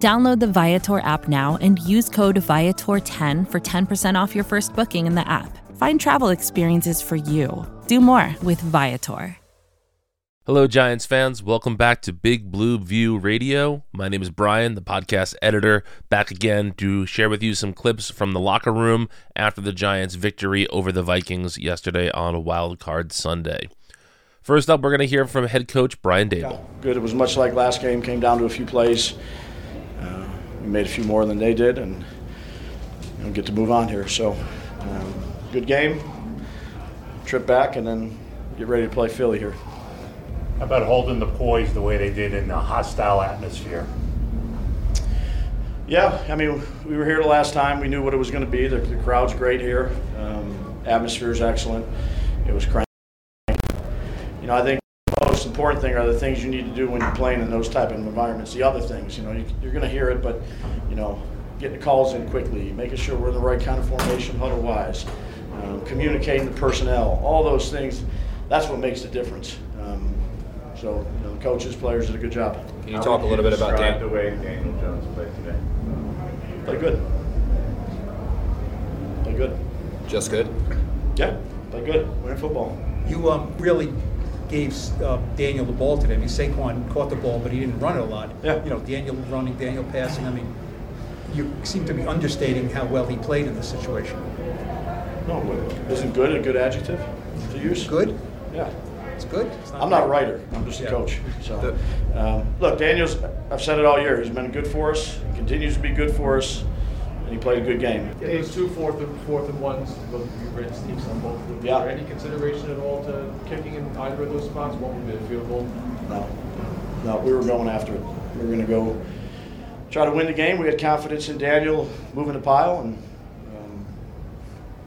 Download the Viator app now and use code Viator10 for 10% off your first booking in the app. Find travel experiences for you. Do more with Viator. Hello, Giants fans. Welcome back to Big Blue View Radio. My name is Brian, the podcast editor, back again to share with you some clips from the locker room after the Giants' victory over the Vikings yesterday on Wild Card Sunday. First up, we're going to hear from head coach Brian Daboll. Good. It was much like last game, came down to a few plays. Made a few more than they did, and you know, get to move on here. So, um, good game. Trip back, and then get ready to play Philly here. How about holding the poise the way they did in a hostile atmosphere? Yeah, I mean, we were here the last time. We knew what it was going to be. The, the crowd's great here. Um, atmosphere is excellent. It was cranky. You know, I think the most important thing are the things you need to do when you're playing in those type of environments. The other things, you know, you, you're going to hear it, but you know, getting the calls in quickly, making sure we're in the right kind of formation huddle-wise, um, communicating the personnel, all those things. That's what makes the difference. Um, so, you know, coaches, players did a good job. Can you talk a little bit about Describe Dan? the way Daniel Jones played today? Play good. Play good. Just good. Yeah, play good. Winning football. You um, really gave uh, Daniel the ball today. I mean, Saquon caught the ball, but he didn't run it a lot. Yeah. You know, Daniel running, Daniel passing. I mean, you seem to be understating how well he played in this situation. No, isn't good a good adjective to use? Good. Yeah. It's good. It's I'm not a writer. I'm just a Yeah. coach. So, um, look, Daniel's. I've said it all year. He's been good for us. He continues to be good for us, and he played a good game. It was two fourth and fourth and ones, both of you red sneaks on both of them. Yeah. Is there any consideration at all to kicking in either of those spots? One would be a field goal. No, no, we were going after it. We were going to go try to win the game. We had confidence in Daniel moving the pile, and um,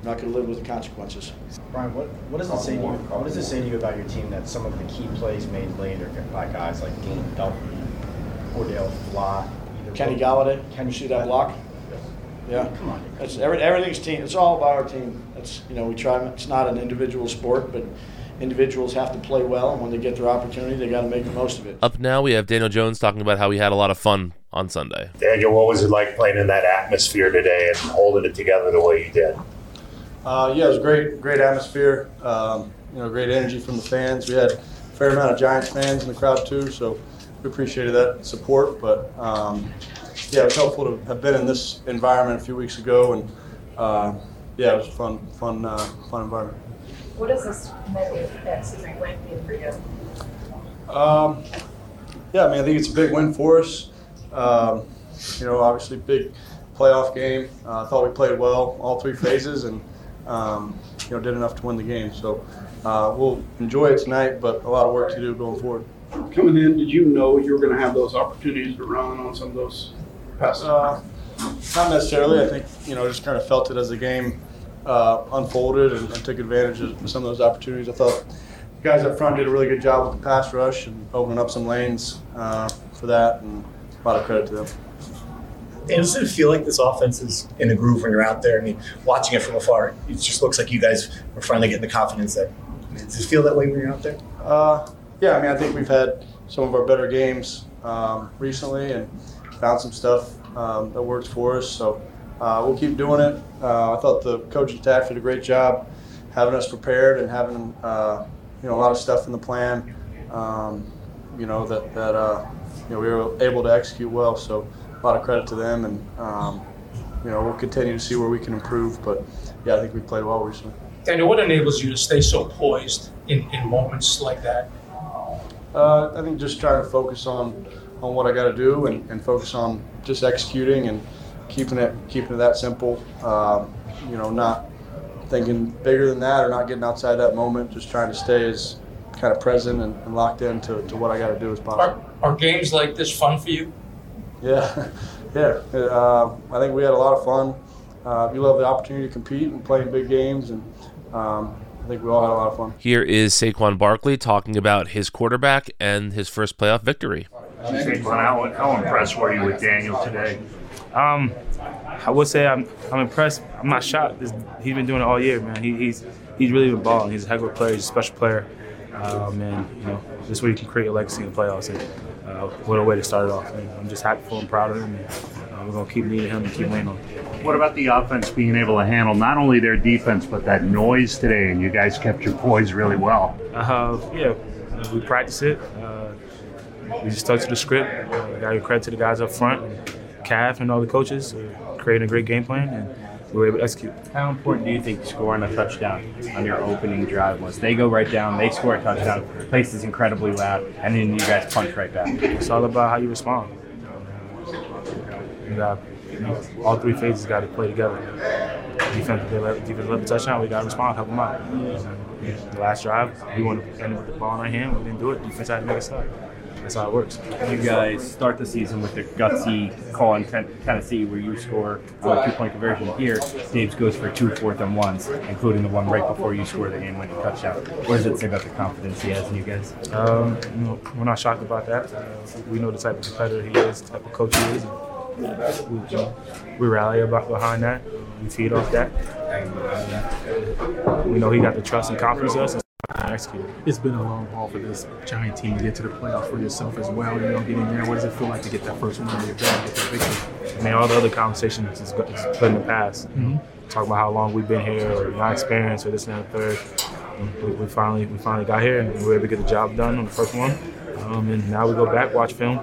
not going to live with the consequences. Brian, what, what does it say to you? What does it say to you about your team that some of the key plays made later by guys like Dean Duffy, Cor'Dale Flott, Kenny both- Golladay, can you see that block? Yeah. Come on. That's every, everything's team. It's all about our team. That's you know we try. It's not an individual sport, but individuals have to play well, and when they get their opportunity, they got to make the most of it. Up now, we have Daniel Jones talking about how he had a lot of fun on Sunday. Daniel, what was it like playing in that atmosphere today and holding it together the way you did? Uh, yeah, it was great. Great atmosphere. Um, you know, great energy from the fans. We had a fair amount of Giants fans in the crowd too, so we appreciated that support. But um, yeah, it was helpful to have been in this environment a few weeks ago, and uh, yeah, it was a fun, fun, uh, fun environment. What does this maybe, excuse me, win mean for you? Um, yeah, I mean, I think it's a big win for us. Um, you know, obviously, big playoff game. Uh, I thought we played well all three phases, and um, you know, did enough to win the game. So uh, we'll enjoy it tonight, but a lot of work to do going forward. Coming in, did you know you were going to have those opportunities to run on some of those passes? Uh, not necessarily. I think you know, just kind of felt it as the game uh, unfolded and, and took advantage of some of those opportunities. I thought the guys up front did a really good job with the pass rush and opening up some lanes uh, for that, and a lot of credit to them. And does it feel like this offense is in a groove when you're out there? I mean, watching it from afar, it just looks like you guys are finally getting the confidence that. Does it feel that way when you're out there? Uh, yeah, I mean, I think we've had some of our better games um, recently and found some stuff um, that works for us. So uh, we'll keep doing it. Uh, I thought the coaching staff did a great job having us prepared and having uh, you know a lot of stuff in the plan. Um, you know that that uh, you know we were able to execute well. So a lot of credit to them, and um, you know we'll continue to see where we can improve. But yeah, I think we played well recently. Daniel, what enables you to stay so poised in, in moments like that? Uh, I think just trying to focus on on what I got to do and, and focus on just executing and keeping it keeping it that simple. Um, you know, not thinking bigger than that or not getting outside that moment. Just trying to stay as kind of present and, and locked in to, to what I got to do as possible. Are, are games like this fun for you? Yeah, yeah. Uh, I think we had a lot of fun. uh, you love the opportunity to compete and play in big games, and um, I think we all had a lot of fun. Here is Saquon Barkley talking about his quarterback and his first playoff victory. Saquon, how, how impressed were you with Daniel today? Um, I would say I'm, I'm impressed. I'm not shocked. This, he's been doing it all year, man. He, he's he's really been balling. He's a heck of a player. He's a special player. Um, and you know, this way you can create a legacy in the playoffs. And uh, what a way to start it off. And I'm just happy for him, proud of him. And, uh, we're gonna keep needing him and keep leaning on him. What about the offense being able to handle not only their defense but that noise today? And you guys kept your poise really well. Uh, yeah, we practice it. Uh, we just stuck to the script. Uh, got to credit to the guys up front, and Calf and all the coaches, uh, creating a great game plan, and we were able to execute. How important do you think scoring a touchdown on your opening drive was? They go right down, they score a touchdown, place is incredibly loud, and then you guys punch right back. It's all about how you respond. You got all three phases got to play together. Defense, they let, defense let the touchdown. We got to respond, help them out. The last drive, we wanted to end with the ball in our hand. We didn't do it. Defense had to make a stop. That's how it works. You guys start the season with the gutsy call in ten- Tennessee where you score a two point conversion. Here, Dabes goes for two fourth and ones, including the one right before you score the game winning touchdown. What does it say about the confidence he has in you guys? Um, you know, we're not shocked about that. Uh, we know the type of competitor he is, the type of coach he is. We, we rally about behind that. We feed off that. We know he got the trust and confidence in us. It's been a long haul for this giant team to get to the playoffs for yourself as well. You know, getting there. What does it feel like to get that first one under your belt, get that victory? I mean, all the other conversations is, put in the past. Know, Talk about how long we've been here, or our experience, or this and that, third. We, we finally, we finally got here, and we were able to get the job done on the first one. Um, and now we go back, watch film,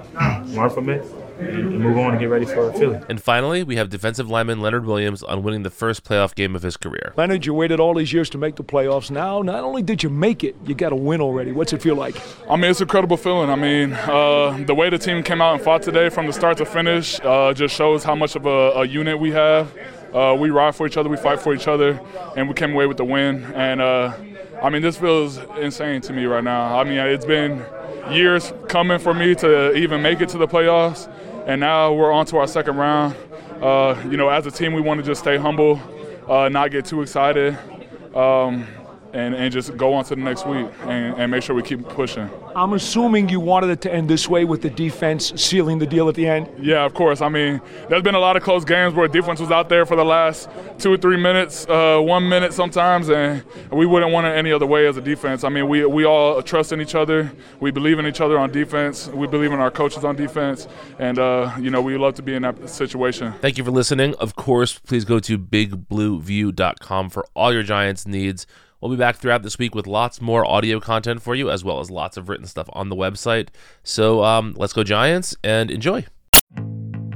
learn from it, and, and move on and get ready for Philly. And finally, we have defensive lineman Leonard Williams on winning the first playoff game of his career. Leonard, you waited all these years to make the playoffs. Now, not only did you make it, you got a win already. What's it feel like? I mean, it's an incredible feeling. I mean, uh, the way the team came out and fought today from the start to finish uh, just shows how much of a, a unit we have. Uh, we ride for each other, we fight for each other, and we came away with the win. And uh, I mean, this feels insane to me right now. I mean, it's been years coming for me to even make it to the playoffs, and now we're on to our second round. Uh, you know, as a team, we want to just stay humble, uh, not get too excited. Um, and, and just go on to the next week and, and make sure we keep pushing. I'm assuming you wanted it to end this way with the defense sealing the deal at the end. Yeah, of course. I mean, there's been a lot of close games where defense was out there for the last two or three minutes, uh, one minute sometimes, and we wouldn't want it any other way as a defense. I mean, we, we all trust in each other. We believe in each other on defense. We believe in our coaches on defense. And, uh, you know, we love to be in that situation. Thank you for listening. Of course, please go to bigblueview.com for all your Giants needs. We'll be back throughout this week with lots more audio content for you, as well as lots of written stuff on the website. So um, let's go, Giants, and enjoy.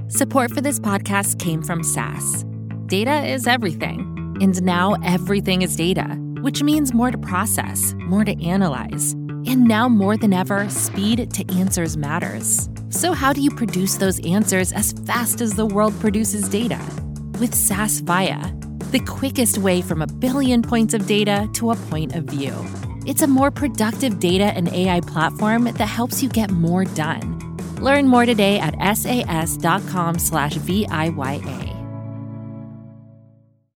Support for this podcast came from SAS. Data is everything, and now everything is data, which means more to process, more to analyze. And now more than ever, speed to answers matters. So, how do you produce those answers as fast as the world produces data? With SAS Viya, the quickest way from a billion points of data to a point of view. It's a more productive data and AI platform that helps you get more done. Learn more today at sas.com slash VIYA.